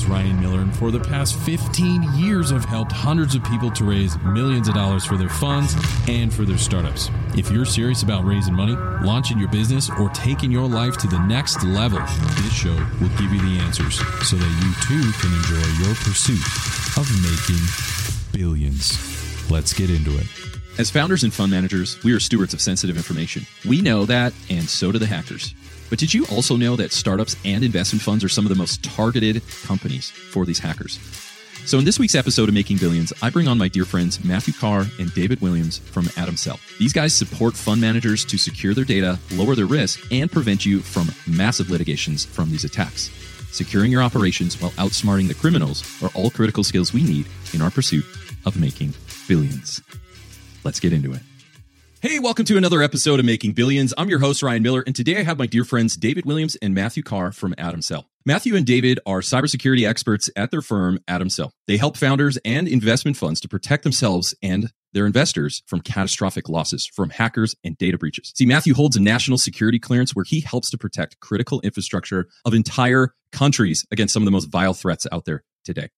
host, Ryan Miller, and for the past 15 years, I've helped hundreds of people to raise millions of dollars for their funds and for their startups. If you're serious about raising money, launching your business, or taking your life to the next level, this show will give you the answers so that you too can enjoy your pursuit of making billions. Let's get into it. As founders and fund managers, we are stewards of sensitive information. We know that, and so do the hackers. But did you also know that startups and investment funds are some of the most targeted companies for these hackers? So, in this week's episode of Making Billions, I bring on my dear friends Matthew Carr and David Williams from AtumCell. These guys support fund managers to secure their data, lower their risk, and prevent you from massive litigations from these attacks. Securing your operations while outsmarting the criminals are all critical skills we need in our pursuit of making billions. Let's get into it. Hey, welcome to another episode of Making Billions. I'm your host, Ryan Miller, and today I have my dear friends David Williams and Matthew Carr from AtumCell. Matthew and David are cybersecurity experts at their firm, AtumCell. They help founders and investment funds to protect themselves and their investors from catastrophic losses from hackers and data breaches. See, Matthew holds a national security clearance where he helps to protect critical infrastructure of entire countries against some of the most vile threats out there today.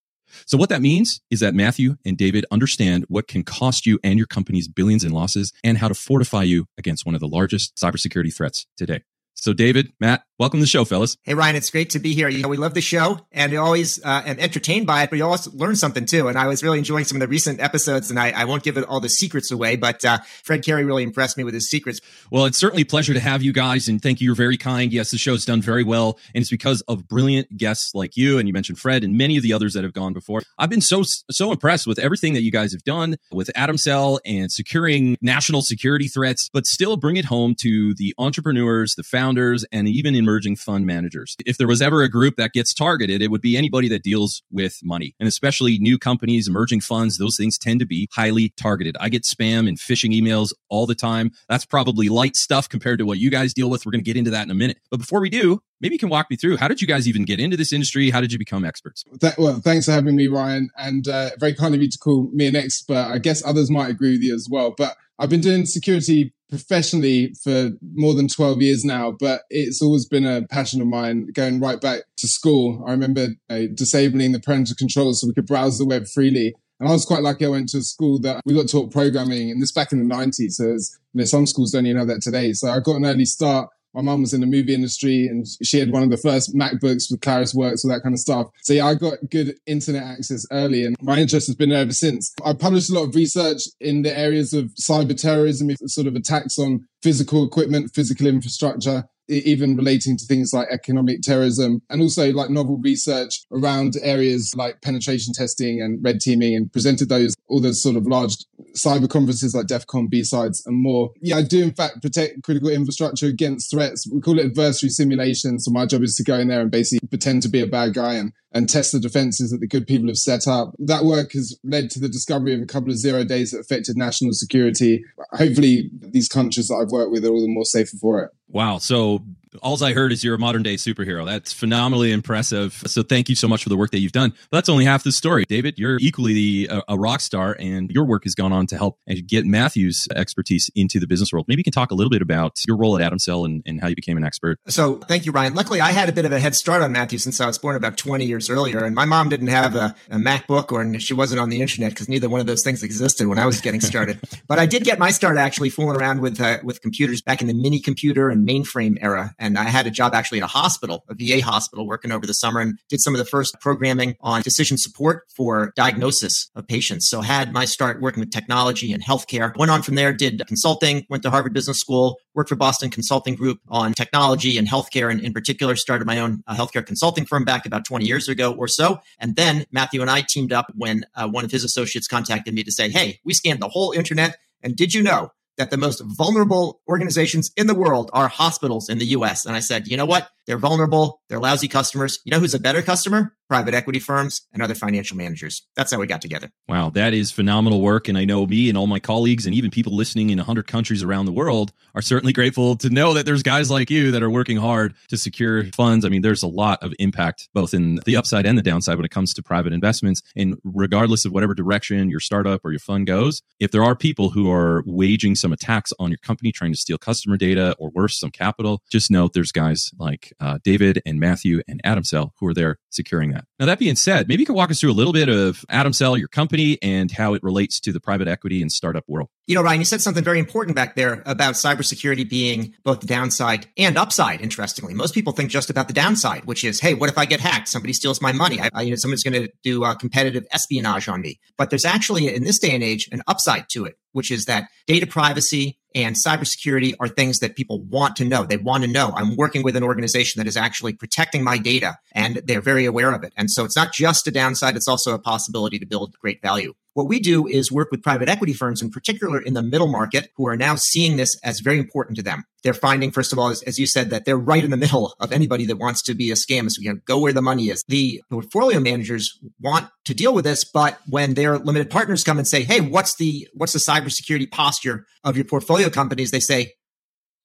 So what that means is that Matthew and David understand what can cost you and your company's billions in losses and how to fortify you against one of the largest cybersecurity threats today. So, David, Matt, welcome to the show, fellas. Hey, Ryan, it's great to be here. You know, we love the show and always uh, am entertained by it, but you always learn something too. And I was really enjoying some of the recent episodes, and I, I won't give it all the secrets away, but uh, Fred Carey really impressed me with his secrets. Well, it's certainly a pleasure to have you guys, and thank you. You're very kind. Yes, the show's done very well, and it's because of brilliant guests like you, and you mentioned Fred and many of the others that have gone before. I've been so so impressed with everything that you guys have done with AtumCell and securing national security threats, but still bring it home to the entrepreneurs, the founders, and even even emerging fund managers. If there was ever a group that gets targeted, it would be anybody that deals with money and especially new companies, emerging funds. Those things tend to be highly targeted. I get spam and phishing emails all the time. That's probably light stuff compared to what you guys deal with. We're going to get into that in a minute. But before we do, maybe you can walk me through how did you guys even get into this industry? How did you become experts? Th- well, thanks for having me, Ryan, and uh, very kind of you to call me an expert. I guess others might agree with you as well, but I've been doing security professionally for more than 12 years now, but it's always been a passion of mine going right back to school. I remember uh, disabling the parental controls so we could browse the web freely. And I was quite lucky. I went to a school that we got taught programming, and this back in the 90s. So you know, some schools don't even have that today. So I got an early start my mum was in the movie industry and she had one of the first MacBooks with ClarisWorks, all that kind of stuff. So yeah, I got good internet access early and my interest has been there ever since. I published a lot of research in the areas of cyber terrorism, sort of attacks on physical equipment, physical infrastructure even relating to things like economic terrorism and also like novel research around areas like penetration testing and red teaming and presented those all those sort of large cyber conferences like DEF CON, B-Sides and more. Yeah, I do in fact protect critical infrastructure against threats. We call it adversary simulation. So my job is to go in there and basically pretend to be a bad guy and and test the defenses that the good people have set up. That work has led to the discovery of a couple of zero days that affected national security. Hopefully, these countries that I've worked with are all the more safer for it. Wow. So all I heard is you're a modern day superhero. That's phenomenally impressive. So thank you so much for the work that you've done. But that's only half the story, David. You're equally a, a, rock star, and your work has gone on to help get Matthew's expertise into the business world. Maybe you can talk a little bit about your role at AtumCell and, and how you became an expert. So thank you, Ryan. Luckily, I had a bit of a head start on Matthew since I was born about 20 years earlier, and my mom didn't have a, a MacBook or she wasn't on the internet because neither one of those things existed when I was getting started. but I did get my start actually fooling around with uh, with computers back in the mini computer and mainframe era, and I had a job actually at a hospital, a VA hospital, working over the summer and did some of the first programming on decision support for diagnosis of patients. So had my start working with technology and healthcare. Went on from there, did consulting, went to Harvard Business School, worked for Boston Consulting Group on technology and healthcare, and in particular, started my own uh, healthcare consulting firm back about 20 years ago or so. And then Matthew and I teamed up when uh, one of his associates contacted me to say, Hey, we scanned the whole internet. And did you know that the most vulnerable organizations in the world are hospitals in the US. And I said, you know what? They're vulnerable. They're lousy customers. You know who's a better customer? Private equity firms and other financial managers. That's how we got together. Wow, that is phenomenal work. And I know me and all my colleagues and even people listening in 100 countries around the world are certainly grateful to know that there's guys like you that are working hard to secure funds. I mean, there's a lot of impact both in the upside and the downside when it comes to private investments. And regardless of whatever direction your startup or your fund goes, if there are people who are waging some attacks on your company, trying to steal customer data or worse, some capital, just note there's guys like uh, David and Matthew and AtumCell who are there securing that. That. Now, that being said, maybe you can walk us through a little bit of AtumCell, your company, and how it relates to the private equity and startup world. You know, Ryan, you said something very important back there about cybersecurity being both the downside and upside. Interestingly, most people think just about the downside, which is, hey, what if I get hacked? Somebody steals my money. I, I, you know, someone's going to do uh, competitive espionage on me. But there's actually, in this day and age, an upside to it, which is that data privacy and cybersecurity are things that people want to know. They want to know I'm working with an organization that is actually protecting my data and they're very aware of it. And so it's not just a downside, it's also a possibility to build great value. What we do is work with private equity firms, in particular in the middle market, who are now seeing this as very important to them. They're finding, first of all, as, as you said, that they're right in the middle of anybody that wants to be a scam. So, you know, go where the money is. The portfolio managers want to deal with this, but when their limited partners come and say, "Hey, what's the what's the cybersecurity posture of your portfolio companies?" They say,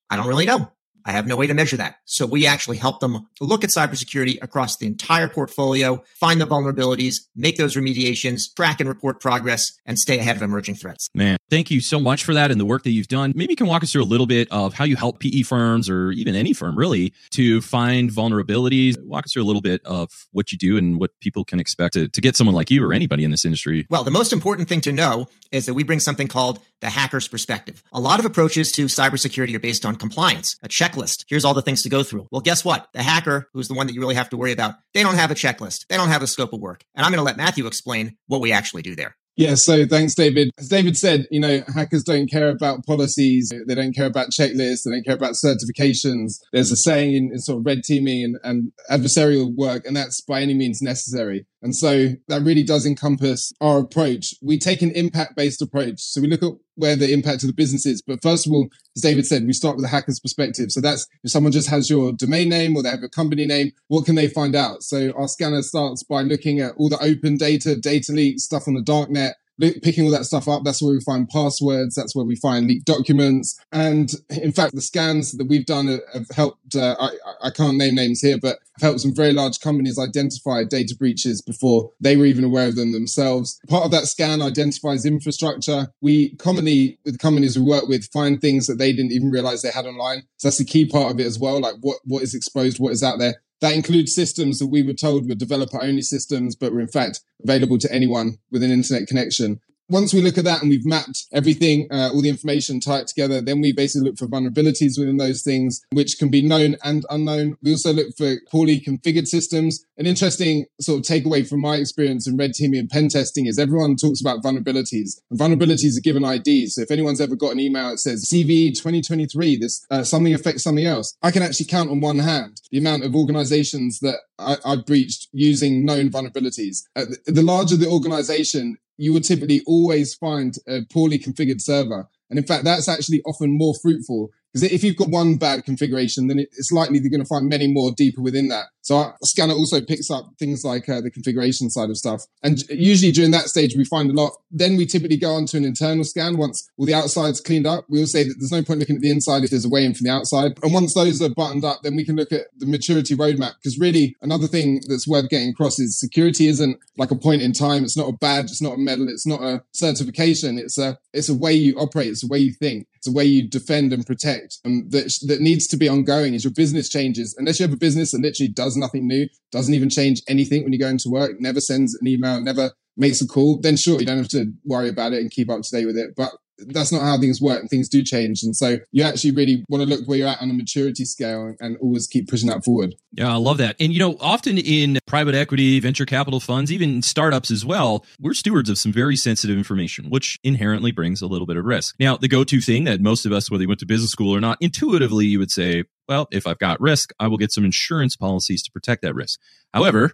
"I don't really know." I have no way to measure that. So we actually help them look at cybersecurity across the entire portfolio, find the vulnerabilities, make those remediations, track and report progress, and stay ahead of emerging threats. Man, thank you so much for that and the work that you've done. Maybe you can walk us through a little bit of how you help PE firms or even any firm really to find vulnerabilities. Walk us through a little bit of what you do and what people can expect to, to get someone like you or anybody in this industry. Well, the most important thing to know is that we bring something called the hacker's perspective. A lot of approaches to cybersecurity are based on compliance, a checklist. Here's all the things to go through. Well, guess what? The hacker, who's the one that you really have to worry about, they don't have a checklist. They don't have a scope of work. And I'm going to let Matthew explain what we actually do there. Yeah, so thanks, David. As David said, you know, hackers don't care about policies. They don't care about checklists. They don't care about certifications. There's a saying in, in sort of red teaming and, and adversarial work, and that's by any means necessary. And so that really does encompass our approach. We take an impact based approach. So we look at where the impact of the business is. But first of all, as David said, we start with the hacker's perspective. So that's if someone just has your domain name or they have a company name, what can they find out? So our scanner starts by looking at all the open data, data leaks, stuff on the darknet, picking all that stuff up. That's where we find passwords. That's where we find leaked documents. And in fact, the scans that we've done have helped, uh, I, I can't name names here, but have helped some very large companies identify data breaches before they were even aware of them themselves. Part of that scan identifies infrastructure. We commonly, with companies we work with, find things that they didn't even realize they had online. So that's the key part of it as well. Like what, what is exposed, what is out there. That includes systems that we were told were developer only systems, but were in fact available to anyone with an internet connection once we look at that and we've mapped everything, uh, all the information tied together, then we basically look for vulnerabilities within those things, which can be known and unknown. We also look for poorly configured systems. An interesting sort of takeaway from my experience in red teaming and pen testing is everyone talks about vulnerabilities and vulnerabilities are given IDs. So if anyone's ever got an email that says CVE 2023, this, uh, something affects something else, I can actually count on one hand the amount of organizations that I, I breached using known vulnerabilities. Uh, the larger the organization, you would typically always find a poorly configured server. And in fact, that's actually often more fruitful because if you've got one bad configuration, then it's likely you're going to find many more deeper within that. So our scanner also picks up things like uh, the configuration side of stuff. And usually during that stage, we find a lot. Then we typically go on to an internal scan once all the outside's cleaned up. We will say that there's no point looking at the inside if there's a way in from the outside. And once those are buttoned up, then we can look at the maturity roadmap. Because really, another thing that's worth getting across is security isn't like a point in time. It's not a badge. It's not a medal. It's not a certification. It's a, it's a way you operate. It's a way you think. It's a way you defend and protect. And that, that needs to be ongoing as your business changes. Unless you have a business that literally nothing new, doesn't even change anything when you go into work, never sends an email, never makes a call, then sure, you don't have to worry about it and keep up to date with it. But that's not how things work and things do change. And so you actually really want to look where you're at on a maturity scale and always keep pushing that forward. Yeah, I love that. And, you know, often in private equity, venture capital funds, even startups as well, we're stewards of some very sensitive information, which inherently brings a little bit of risk. Now, the go to thing that most of us, whether you went to business school or not, intuitively, you would say, well, if I've got risk, I will get some insurance policies to protect that risk. However,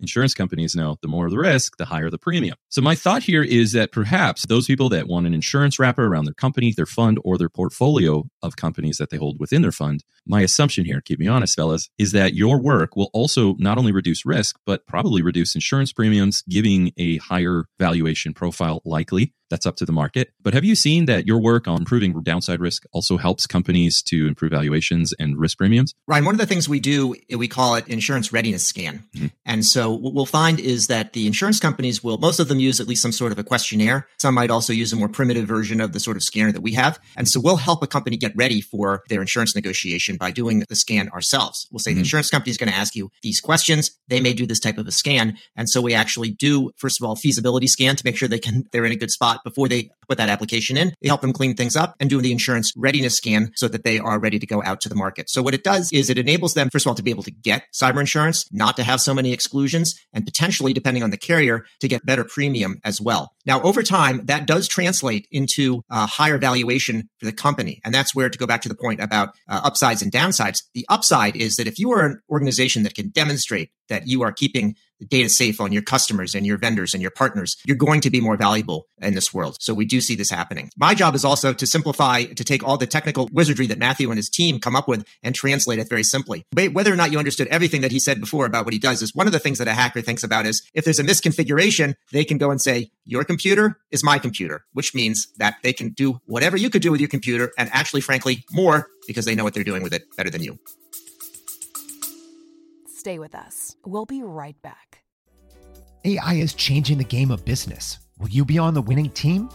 insurance companies know the more the risk, the higher the premium. So my thought here is that perhaps those people that want an insurance wrapper around their company, their fund, or their portfolio of companies that they hold within their fund, my assumption here, keep me honest, fellas, is that your work will also not only reduce risk, but probably reduce insurance premiums, giving a higher valuation profile likely that's up to the market. But have you seen that your work on improving downside risk also helps companies to improve valuations and risk premiums? Ryan, one of the things we do, we call it insurance readiness scan. Mm-hmm. And so what we'll find is that the insurance companies will, most of them use at least some sort of a questionnaire. Some might also use a more primitive version of the sort of scanner that we have. And so we'll help a company get ready for their insurance negotiation by doing the scan ourselves. We'll say mm-hmm. the insurance company is going to ask you these questions. They may do this type of a scan. And so we actually do, first of all, feasibility scan to make sure they can, they're in a good spot before they put that application in. They help them clean things up and do the insurance readiness scan so that they are ready to go out to the market. So what it does is it enables them, first of all, to be able to get cyber insurance, not to have so many exclusions, and potentially, depending on the carrier, to get better premium as well. Now, over time, that does translate into a higher valuation for the company. And that's where, to go back to the point about uh, upsides and downsides, the upside is that if you are an organization that can demonstrate that you are keeping data safe on your customers and your vendors and your partners, you're going to be more valuable in this world. So we do see this happening. My job is also to simplify, to take all the technical wizardry that Matthew and his team come up with and translate it very simply. Whether or not you understood everything that he said before about what he does is one of the things that a hacker thinks about is if there's a misconfiguration, they can go and say, your computer is my computer, which means that they can do whatever you could do with your computer and actually, frankly, more because they know what they're doing with it better than you. Stay with us. We'll be right back. AI is changing the game of business. Will you be on the winning team?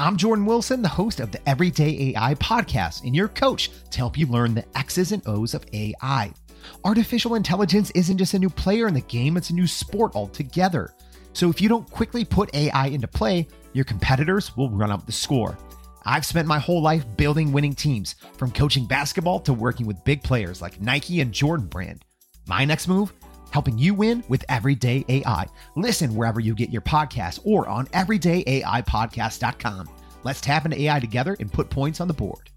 I'm Jordan Wilson, the host of the Everyday AI podcast, and your coach to help you learn the X's and O's of AI. Artificial intelligence isn't just a new player in the game, it's a new sport altogether. So if you don't quickly put AI into play, your competitors will run up the score. I've spent my whole life building winning teams, from coaching basketball to working with big players like Nike and Jordan Brand. My next move? Helping you win with Everyday AI. Listen wherever you get your podcasts or on everydayaipodcast.com. Let's tap into AI together and put points on the board.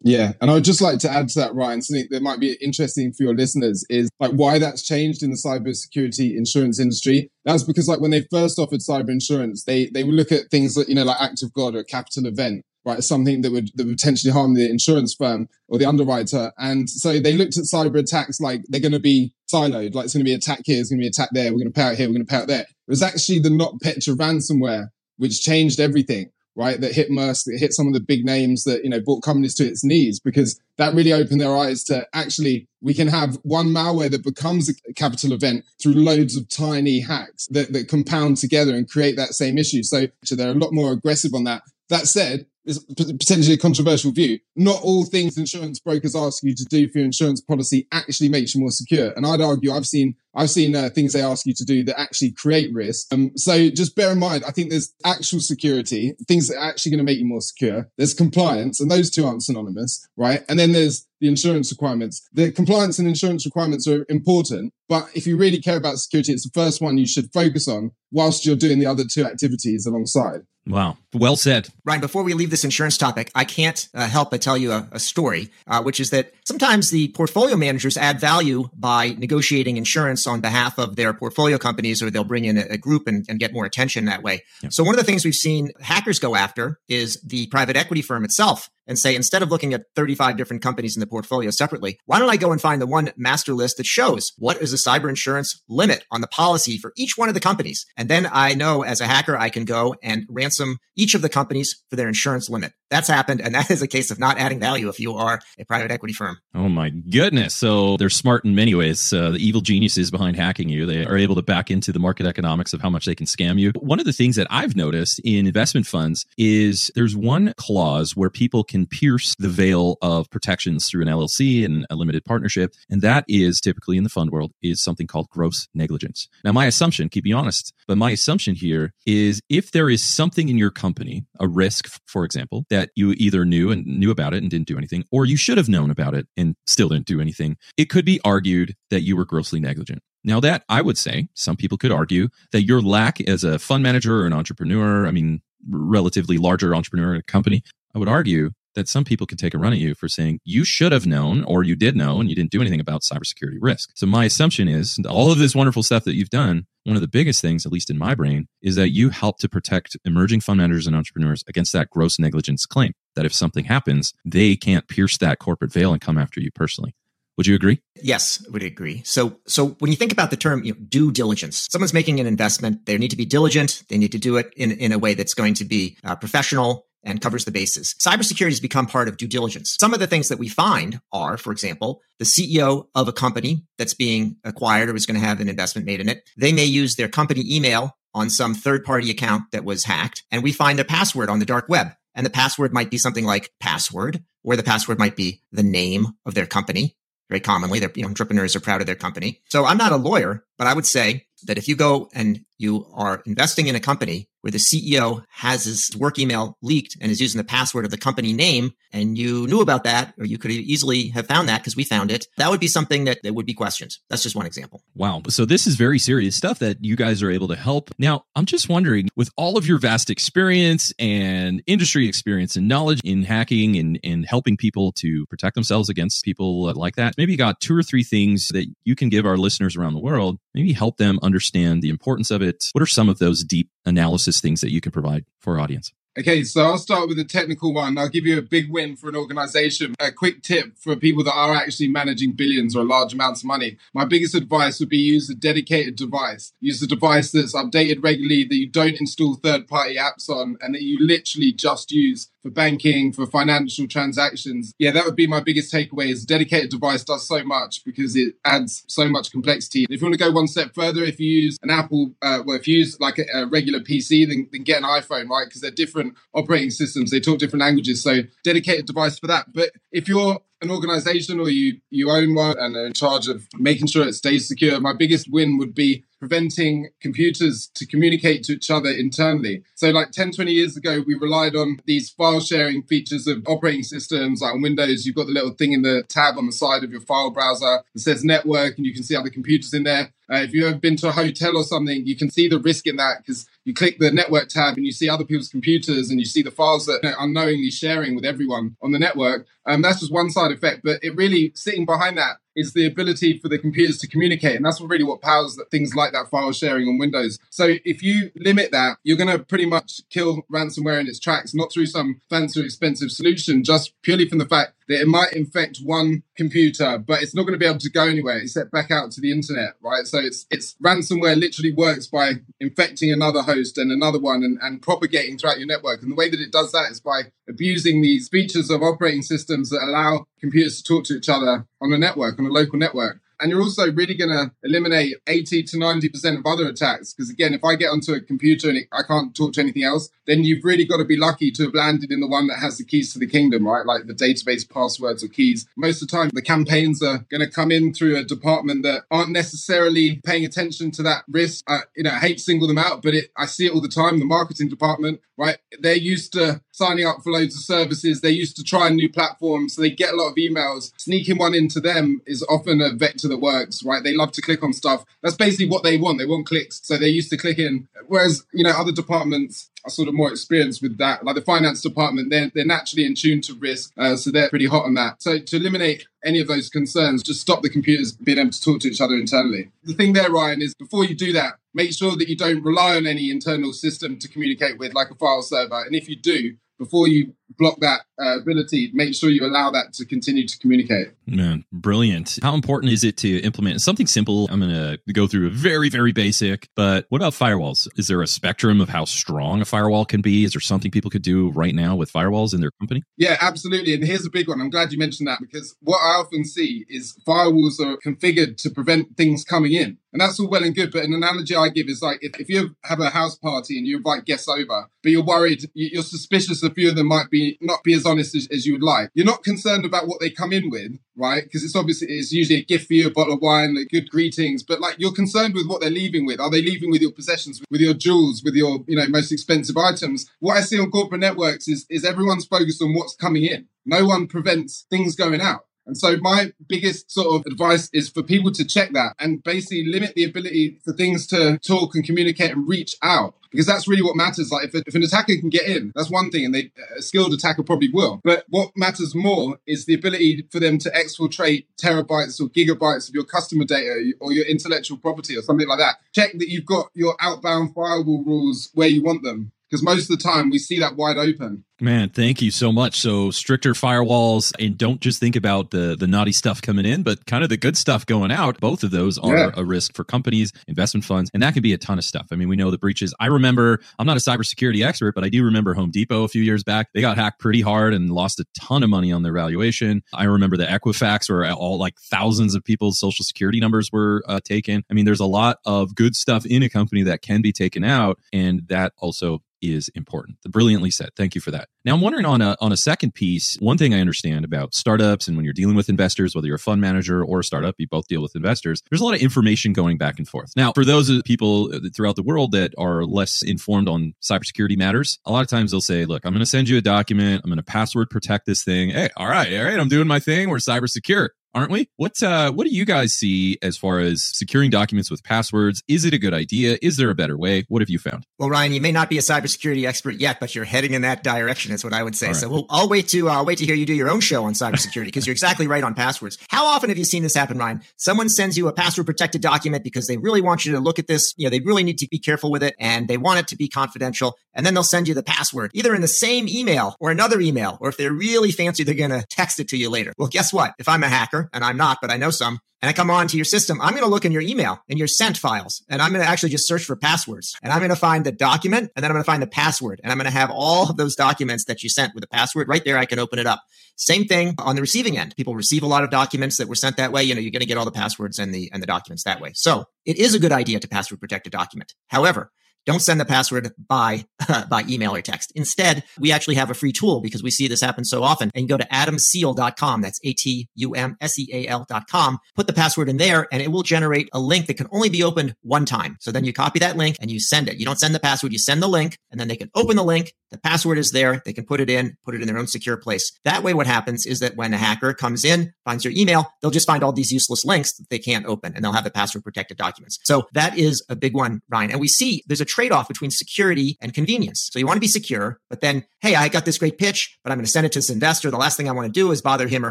Yeah, and I would just like to add to that, Ryan, something that might be interesting for your listeners is like why that's changed in the cybersecurity insurance industry. That's because like when they first offered cyber insurance, they they would look at things like you know like act of God or capital event, right? Something that would, that would potentially harm the insurance firm or the underwriter. And so they looked at cyber attacks like they're going to be siloed, like it's going to be attack here, it's going to be attack there, we're going to pay out here, we're going to pay out there. It was actually the NotPetya ransomware, which changed everything, right? That hit Maersk, that hit some of the big names that, you know, brought companies to its knees because that really opened their eyes to actually we can have one malware that becomes a capital event through loads of tiny hacks that, that compound together and create that same issue. So, so they're a lot more aggressive on that. That said, is potentially a controversial view. Not all things insurance brokers ask you to do for your insurance policy actually makes you more secure. And I'd argue I've seen I've seen uh, things they ask you to do that actually create risk. Um, so just bear in mind, I think there's actual security, things that are actually going to make you more secure. There's compliance, and those two aren't synonymous, right? And then there's the insurance requirements. The compliance and insurance requirements are important, but if you really care about security, it's the first one you should focus on whilst you're doing the other two activities alongside. Wow. Well said. Ryan, before we leave this insurance topic, I can't uh, help but tell you a, a story, uh, which is that sometimes the portfolio managers add value by negotiating insurance on behalf of their portfolio companies, or they'll bring in a, a group and, and, get more attention that way. Yep. So, one of the things we've seen hackers go after is the private equity firm itself and say, instead of looking at 35 different companies in the portfolio separately, why don't I go and find the one master list that shows what is the cyber insurance limit on the policy for each one of the companies? And then I know as a hacker, I can go and ransom each of the companies for their insurance limit. That's happened. And that is a case of not adding value if you are a private equity firm. Oh my goodness. So they're smart in many ways. Uh, the evil geniuses behind hacking you, they are able to back into the market economics of how much they can scam you. One of the things that I've noticed in investment funds is there's one clause where people can can pierce the veil of protections through an LLC and a limited partnership. And that is typically in the fund world is something called gross negligence. Now, my assumption, keep me honest, but my assumption here is if there is something in your company, a risk, for example, that you either knew and knew about it and didn't do anything, or you should have known about it and still didn't do anything, it could be argued that you were grossly negligent. Now, that I would say some people could argue that your lack as a fund manager or an entrepreneur, I mean, relatively larger entrepreneur company, I would argue that some people can take a run at you for saying you should have known or you did know and you didn't do anything about cybersecurity risk. So my assumption is all of this wonderful stuff that you've done, one of the biggest things, at least in my brain, is that you help to protect emerging fund managers and entrepreneurs against that gross negligence claim. That if something happens, they can't pierce that corporate veil and come after you personally. Would you agree? Yes, would agree. So, so when you think about the term you know, due diligence, someone's making an investment. They need to be diligent. They need to do it in, in a way that's going to be uh, professional and covers the bases. Cybersecurity has become part of due diligence. Some of the things that we find are, for example, the CEO of a company that's being acquired or is going to have an investment made in it. They may use their company email on some third party account that was hacked, and we find their password on the dark web. And the password might be something like password, or the password might be the name of their company. Very commonly, their you know, entrepreneurs are proud of their company. So I'm not a lawyer, but I would say that if you go and you are investing in a company where the CEO has his work email leaked and is using the password of the company name, and you knew about that, or you could easily have found that because we found it, that would be something that, that would be questioned. That's just one example. Wow. So this is very serious stuff that you guys are able to help. Now, I'm just wondering, with all of your vast experience and industry experience and knowledge in hacking and, and helping people to protect themselves against people like that, maybe you got two or three things that you can give our listeners around the world, maybe help them understand the importance of it. What are some of those deep analysis things that you can provide for our audience? Okay, so I'll start with a technical one. I'll give you a big win for an organization. A quick tip for people that are actually managing billions or large amounts of money. My biggest advice would be use a dedicated device. Use a device that's updated regularly, that you don't install third party apps on, and that you literally just use for banking, for financial transactions. Yeah, that would be my biggest takeaway is dedicated device does so much because it adds so much complexity. If you want to go one step further, if you use an Apple, uh, well, if you use like a, a regular PC, then, then, get an iPhone, right? Because they're different operating systems. They talk different languages. So dedicated device for that. But if you're an organization or you you own one and are in charge of making sure it stays secure, my biggest win would be preventing computers to communicate to each other internally. So like 10, 20 years ago, we relied on these file sharing features of operating systems. Like on Windows, you've got the little thing in the tab on the side of your file browser that says network and you can see other computers in there. Uh, if you've ever been to a hotel or something, you can see the risk in that because you click the network tab and you see other people's computers and you see the files that are unknowingly sharing with everyone on the network. Um, that's just one side effect, but it really sitting behind that is the ability for the computers to communicate. And that's really what powers things like that file sharing on Windows. So if you limit that, you're going to pretty much kill ransomware in its tracks, not through some fancy expensive solution, just purely from the fact that it might infect one computer, but it's not going to be able to go anywhere except back out to the internet, right? So it's it's ransomware literally works by infecting another host and another one and, and propagating throughout your network. And the way that it does that is by abusing these features of operating systems that allow computers to talk to each other on a network, on a local network. And you're also really going to eliminate 80 to 90% of other attacks. Because again, if I get onto a computer and I can't talk to anything else, then you've really got to be lucky to have landed in the one that has the keys to the kingdom, right? Like the database passwords or keys. Most of the time, the campaigns are going to come in through a department that aren't necessarily paying attention to that risk. I, you know, I hate to single them out, but it, I see it all the time. The marketing department, right? They're used to signing up for loads of services. They're used to trying new platforms. So they get a lot of emails. Sneaking one into them is often a vector that works, right? They love to click on stuff. That's basically what they want. They want clicks. So they're used to clicking. Whereas, you know, other departments sort of more experienced with that. Like the finance department, they're, they're naturally in tune to risk. Uh, so they're pretty hot on that. So to eliminate any of those concerns, just stop the computers being able to talk to each other internally. The thing there, Ryan, is before you do that, make sure that you don't rely on any internal system to communicate with, like a file server. And if you do, before you block that uh, ability, make sure you allow that to continue to communicate. Man, brilliant. How important is it to implement something simple? I'm going to go through a very, very basic, but what about firewalls? Is there a spectrum of how strong a firewall can be? Is there something people could do right now with firewalls in their company? Yeah, absolutely. And here's a big one. I'm glad you mentioned that because what I often see is firewalls are configured to prevent things coming in. And that's all well and good. But an analogy I give is like if, if you have a house party and you invite guests over, but you're worried, you're suspicious a few of them might be not be as honest as, as you would like. You're not concerned about what they come in with, right? Because it's obviously it's usually a gift for you, a bottle of wine, like good greetings. But like you're concerned with what they're leaving with. Are they leaving with your possessions, with your jewels, with your you know most expensive items? What I see on corporate networks is is everyone's focused on what's coming in. No one prevents things going out. And so my biggest sort of advice is for people to check that and basically limit the ability for things to talk and communicate and reach out because that's really what matters. Like if, if an attacker can get in, that's one thing, and they, a skilled attacker probably will. But what matters more is the ability for them to exfiltrate terabytes or gigabytes of your customer data or your intellectual property or something like that. Check that you've got your outbound firewall rules where you want them because most of the time we see that wide open. Man, thank you so much. So stricter firewalls and don't just think about the the naughty stuff coming in, but kind of the good stuff going out. Both of those are yeah. a risk for companies, investment funds, and that can be a ton of stuff. I mean, we know the breaches. I remember I'm not a cybersecurity expert, but I do remember Home Depot a few years back. They got hacked pretty hard and lost a ton of money on their valuation. I remember the Equifax where all like thousands of people's social security numbers were uh, taken. I mean, there's a lot of good stuff in a company that can be taken out, and that also is important. The brilliantly said. Thank you for that. Now I'm wondering on a on a second piece, one thing I understand about startups and when you're dealing with investors, whether you're a fund manager or a startup, you both deal with investors. There's a lot of information going back and forth. Now, for those uh, people uh, throughout the world that are less informed on cybersecurity matters, a lot of times they'll say, "Look, I'm going to send you a document. I'm going to password protect this thing. Hey, all right, all right, I'm doing my thing. We're cyber secure." Aren't we? What uh, what do you guys see as far as securing documents with passwords? Is it a good idea? Is there a better way? What have you found? Well, Ryan, you may not be a cybersecurity expert yet, but you're heading in that direction. Is what I would say. Right. So we'll, I'll wait to I'll wait to hear you do your own show on cybersecurity because you're exactly right on passwords. How often have you seen this happen, Ryan? Someone sends you a password protected document because they really want you to look at this. You know, they really need to be careful with it and they want it to be confidential. And then they'll send you the password either in the same email or another email, or if they're really fancy, they're going to text it to you later. Well, guess what? If I'm a hacker and I'm not, but I know some, and I come on to your system, I'm going to look in your email and your sent files, and I'm going to actually just search for passwords. And I'm going to find the document, and then I'm going to find the password. And I'm going to have all of those documents that you sent with the password right there. I can open it up. Same thing on the receiving end. People receive a lot of documents that were sent that way. You know, you're going to get all the passwords and the and the documents that way. So it is a good idea to password protect a document. However, don't send the password by by email or text. Instead, we actually have a free tool because we see this happen so often. And go to atumseal.com. That's A T U M S E A L.com. Put the password in there and it will generate a link that can only be opened one time. So then you copy that link and you send it. You don't send the password, you send the link and then they can open the link. The password is there. They can put it in, put it in their own secure place. That way, what happens is that when a hacker comes in, finds your email, they'll just find all these useless links that they can't open and they'll have the password protected documents. So that is a big one, Ryan. And we see there's a trade off between security and convenience. So you want to be secure, but then, hey, I got this great pitch, but I'm going to send it to this investor. The last thing I want to do is bother him or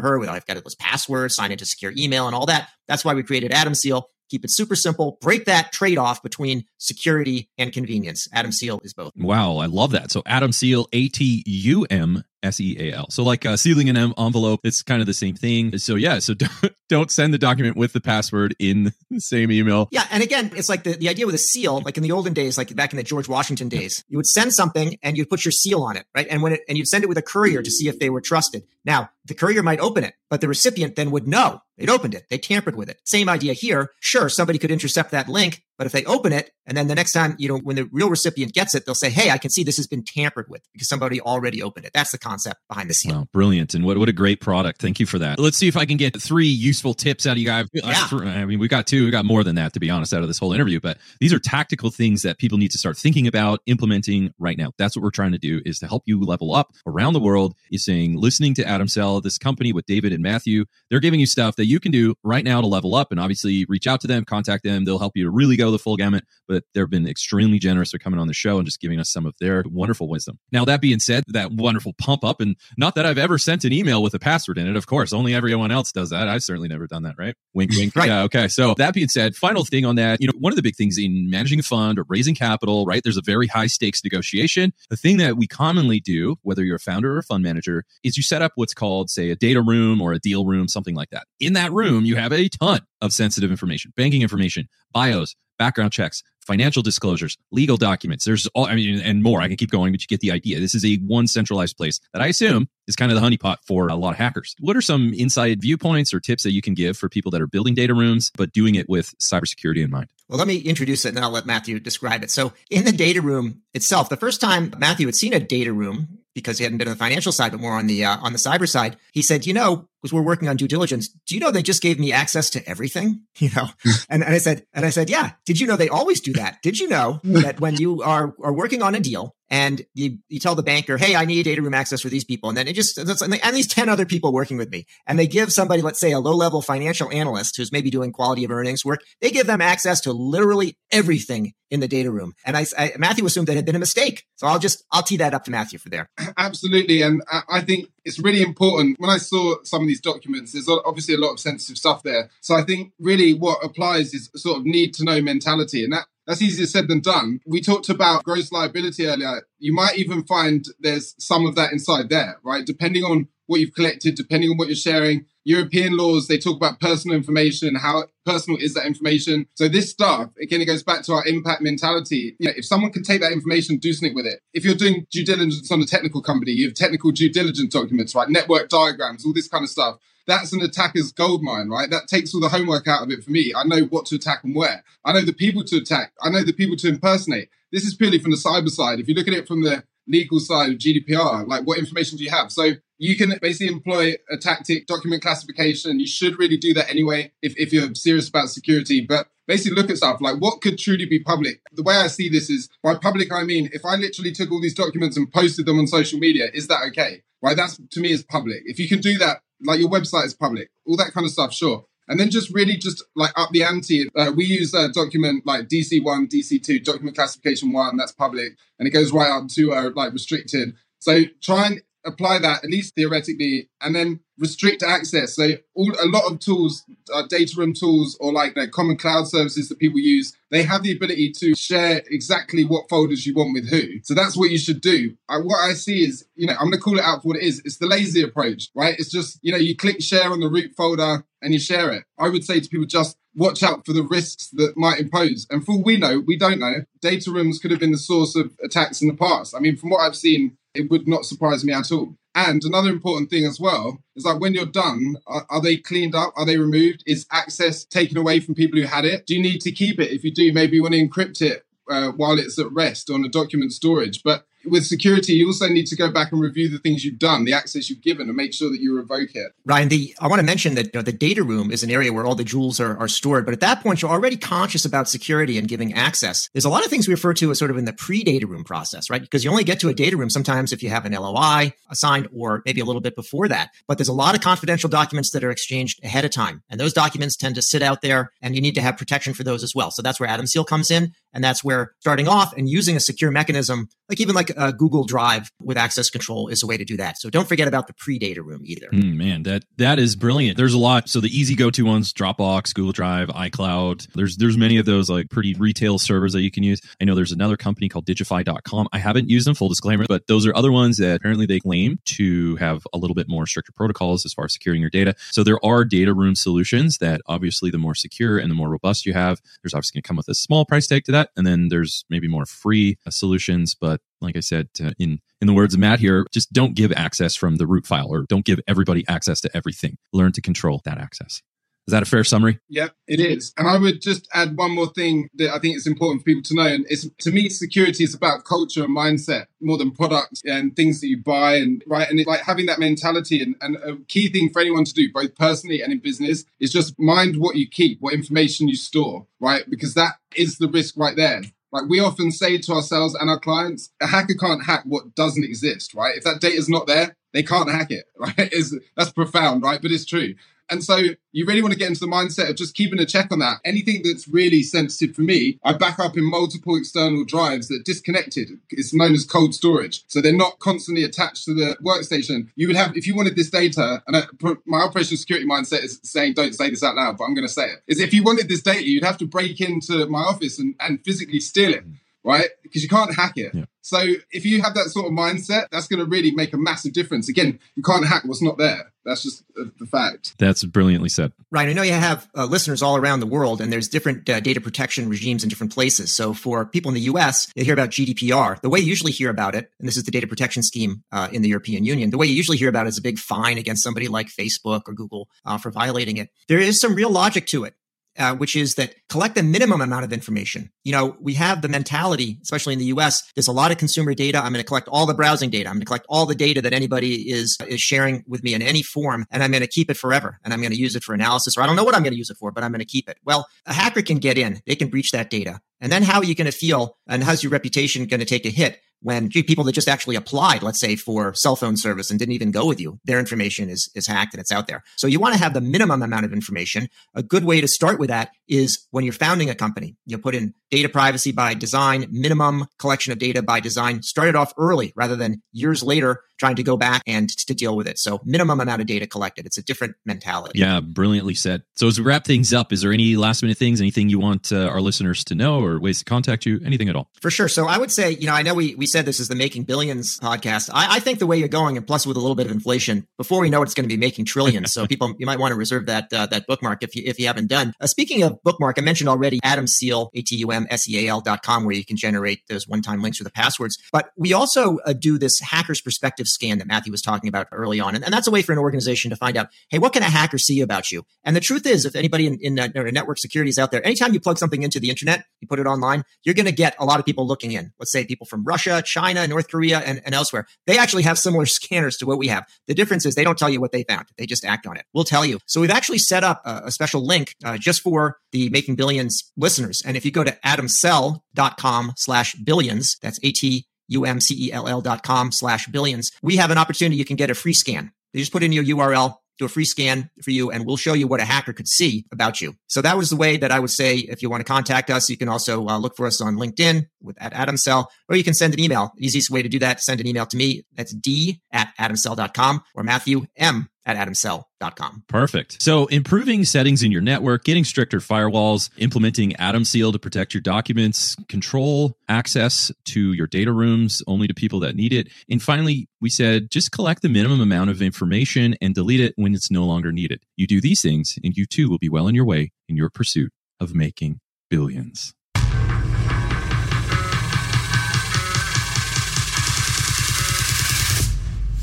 her with, oh, I've got those passwords, sign into secure email and all that. That's why we created AtumSeal. Keep it super simple. Break that trade off between security and convenience. AtumSeal is both. Wow, I love that. So AtumSeal, A T U M S E A L. So like uh, sealing an envelope, it's kind of the same thing. So yeah, so don't, don't send the document with the password in the same email. Yeah, and again, it's like the, the idea with a seal, like in the olden days, like back in the George Washington days, you would send something and you'd put your seal on it, right? And when it and you'd send it with a courier to see if they were trusted. Now, the courier might open it, but the recipient then would know they'd opened it. They tampered with it. Same idea here. Sure, somebody could intercept that link, but if they open it and then the next time, you know, when the real recipient gets it, they'll say, Hey, I can see this has been tampered with because somebody already opened it. That's the concept behind the scene. Wow, brilliant. And what, what a great product. Thank you for that. Let's see if I can get three useful tips out of you guys. Yeah. I mean, we got two, we got more than that, to be honest, out of this whole interview, but these are tactical things that people need to start thinking about implementing right now. That's what we're trying to do is to help you level up around the world is saying, listening to AtumCell, this company with David and Matthew, they're giving you stuff that you can do right now to level up and obviously reach out to them, contact them. They'll help you to really go the full gamut but they've been extremely generous for coming on the show and just giving us some of their wonderful wisdom. Now, that being said, that wonderful pump up, and not that I've ever sent an email with a password in it, of course, only everyone else does that. I've certainly never done that, right? Wink, wink. right. Yeah, okay. So, that being said, final thing on that, you know, one of the big things in managing a fund or raising capital, right? There's a very high stakes negotiation. The thing that we commonly do, whether you're a founder or a fund manager, is you set up what's called, say, a data room or a deal room, something like that. In that room, you have a ton of sensitive information, banking information, bios, background checks, financial disclosures, legal documents. There's all, I mean, and more. I can keep going, but you get the idea. This is a one centralized place that I assume is kind of the honeypot for a lot of hackers. What are some inside viewpoints or tips that you can give for people that are building data rooms, but doing it with cybersecurity in mind? Well, let me introduce it and I'll let Matthew describe it. So, in the data room itself, the first time Matthew had seen a data room, because he hadn't been on the financial side, but more on the uh, on the cyber side, he said, "You know, because we're working on due diligence. Do you know they just gave me access to everything? You know?" and, and I said, and I said, "Yeah. Did you know they always do that? Did you know that when you are are working on a deal and you, you tell the banker, hey, I need data room access for these people. And then it just, and these 10 other people working with me. And they give somebody, let's say a low level financial analyst who's maybe doing quality of earnings work, they give them access to literally everything in the data room. And I, I Matthew assumed that had been a mistake. So I'll just, I'll tee that up to Matthew for there. Absolutely. And I think it's really important. When I saw some of these documents, there's obviously a lot of sensitive stuff there. So I think really what applies is sort of need to know mentality. And that that's easier said than done. We talked about gross liability earlier. You might even find there's some of that inside there, right? Depending on what you've collected, depending on what you're sharing. European laws, they talk about personal information, how personal is that information. So this stuff, again, it goes back to our impact mentality. You know, if someone can take that information, do something with it. If you're doing due diligence on a technical company, you have technical due diligence documents, right? Network diagrams, all this kind of stuff. That's an attacker's gold mine, right? That takes all the homework out of it for me. I know what to attack and where. I know the people to attack. I know the people to impersonate. This is purely from the cyber side. If you look at it from the legal side of GDPR, like what information do you have? So you can basically employ a tactic, document classification. You should really do that anyway if, if you're serious about security. But basically look at stuff like what could truly be public. The way I see this is by public, I mean, if I literally took all these documents and posted them on social media, is that okay? Right? That's to me is public. If you can do that, like your website is public, all that kind of stuff, sure and then just really just like up the ante. Uh, we use a document like DC1, DC2, document classification one, that's public, and it goes right up to uh, like restricted. So try and apply that at least theoretically, and then restrict access. So all, a lot of tools, uh, data room tools, or like the common cloud services that people use, they have the ability to share exactly what folders you want with who. So that's what you should do. I, what I see is, you know, I'm going to call it out for what it is. It's the lazy approach, right? It's just, you know, you click share on the root folder and you share it. I would say to people, just watch out for the risks that might impose. And for all we know, we don't know. Data rooms could have been the source of attacks in the past. I mean, from what I've seen, it would not surprise me at all. And another important thing as well is like when you're done, are, are, they cleaned up? Are they removed? Is access taken away from people who had it? Do you need to keep it? If you do, maybe you want to encrypt it uh, while it's at rest on a document storage. But with security, you also need to go back and review the things you've done, the access you've given, and make sure that you revoke it. Ryan, the I want to mention that you know, the data room is an area where all the jewels are, are stored, but at that point, you're already conscious about security and giving access. There's a lot of things we refer to as sort of in the pre-data room process, right? Because you only get to a data room sometimes if you have an LOI assigned or maybe a little bit before that. But there's a lot of confidential documents that are exchanged ahead of time, and those documents tend to sit out there, and you need to have protection for those as well. So that's where AtumSeal comes in, and that's where starting off and using a secure mechanism, like even like a Google Drive with access control, is a way to do that. So don't forget about the pre-data room either. Mm, man, that that is brilliant. There's a lot. So the easy go-to ones: Dropbox, Google Drive, iCloud. There's there's many of those like pretty retail servers that you can use. I know there's another company called Digify.com. I haven't used them, full disclaimer, but those are other ones that apparently they claim to have a little bit more stricter protocols as far as securing your data. So there are data room solutions that obviously the more secure and the more robust you have, there's obviously going to come with a small price tag to that, and then there's maybe more free uh, solutions. But like I said, uh, in in the words of Matt here, just don't give access from the root file, or don't give everybody access to everything. Learn to control that access. Is that a fair summary? Yep, it is. And I would just add one more thing that I think is important for people to know. And it's to me, security is about culture and mindset more than products and things that you buy and right. And it's like having that mentality and, and a key thing for anyone to do, both personally and in business, is just mind what you keep, what information you store, right? Because that is the risk right there. Like we often say to ourselves and our clients, a hacker can't hack what doesn't exist, right? If that data is not there, they can't hack it, right? Is that's profound, right? But it's true. And so you really want to get into the mindset of just keeping a check on that. Anything that's really sensitive for me, I back up in multiple external drives that are disconnected. It's known as cold storage. So they're not constantly attached to the workstation. You would have, if you wanted this data, and I, my operational security mindset is saying, don't say this out loud, but I'm going to say it, is if you wanted this data, you'd have to break into my office and, and physically steal it right? Because you can't hack it. Yeah. So if you have that sort of mindset, that's going to really make a massive difference. Again, you can't hack what's not there. That's just the fact. That's brilliantly said. Right. I know you have uh, listeners all around the world, and there's different uh, data protection regimes in different places. So for people in the US, you hear about GDPR. The way you usually hear about it, and this is the data protection scheme uh, in the European Union, the way you usually hear about it is a big fine against somebody like Facebook or Google uh, for violating it. There is some real logic to it uh, which is that collect the minimum amount of information. You know, we have the mentality, especially in the US, there's a lot of consumer data. I'm going to collect all the browsing data. I'm going to collect all the data that anybody is, is sharing with me in any form, and I'm going to keep it forever. And I'm going to use it for analysis, or I don't know what I'm going to use it for, but I'm going to keep it. Well, a hacker can get in, they can breach that data. And then how are you going to feel and how's your reputation going to take a hit when people that just actually applied, let's say for cell phone service and didn't even go with you, their information is, is hacked and it's out there. So you want to have the minimum amount of information. A good way to start with that is when you're founding a company, you put in data privacy by design, minimum collection of data by design, start it off early rather than years later trying to go back and to deal with it. So minimum amount of data collected. It's a different mentality. Yeah, brilliantly said. So as we wrap things up, is there any last minute things, anything you want uh, our listeners to know or ways to contact you, anything at all? For sure. So I would say, you know, I know we, we said this is the Making Billions podcast. I, I think the way you're going, and plus with a little bit of inflation, before we know it's going to be making trillions. so people, you might want to reserve that uh, that bookmark if you if you haven't done. Uh, speaking of bookmark, I mentioned already AtumSeal, A T U M S E A L dot com, where you can generate those one time links for the passwords. But we also uh, do this hacker's perspective scan that Matthew was talking about early on. And, and, that's a way for an organization to find out, hey, what can a hacker see about you? And the truth is, if anybody in, in uh, network security is out there, anytime you plug something into the internet, you put it online, you're going to get a lot of people looking in. Let's say people from Russia, China, North Korea, and, and elsewhere. They actually have similar scanners to what we have. The difference is they don't tell you what they found. They just act on it. We'll tell you. So we've actually set up a, a special link uh, just for the Making Billions listeners. And if you go to atumcell.com slash billions, that's A-T U-M-C-E-L-L dot com slash billions, we have an opportunity. You can get a free scan. You just put in your URL, do a free scan for you, and we'll show you what a hacker could see about you. So that was the way that I would say if you want to contact us, you can also uh, look for us on LinkedIn with at AtumCell, or you can send an email. Easiest way to do that, send an email to me. That's d at atumcell.com or Matthew M at atumcell.com. Perfect. So, improving settings in your network, getting stricter firewalls, implementing AtumSeal to protect your documents, control access to your data rooms only to people that need it. And finally, we said just collect the minimum amount of information and delete it when it's no longer needed. You do these things, and you too will be well on your way in your pursuit of making billions.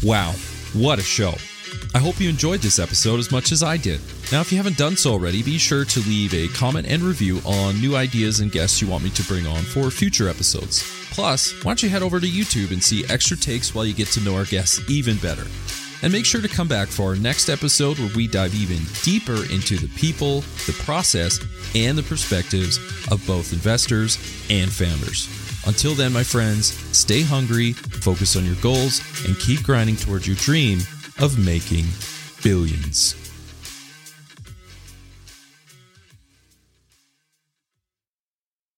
Wow, what a show! I hope you enjoyed this episode as much as I did. Now, if you haven't done so already, be sure to leave a comment and review on new ideas and guests you want me to bring on for future episodes. Plus, why don't you head over to YouTube and see extra takes while you get to know our guests even better? And make sure to come back for our next episode where we dive even deeper into the people, the process, and the perspectives of both investors and founders. Until then, my friends, stay hungry, focus on your goals, and keep grinding towards your dream of making billions.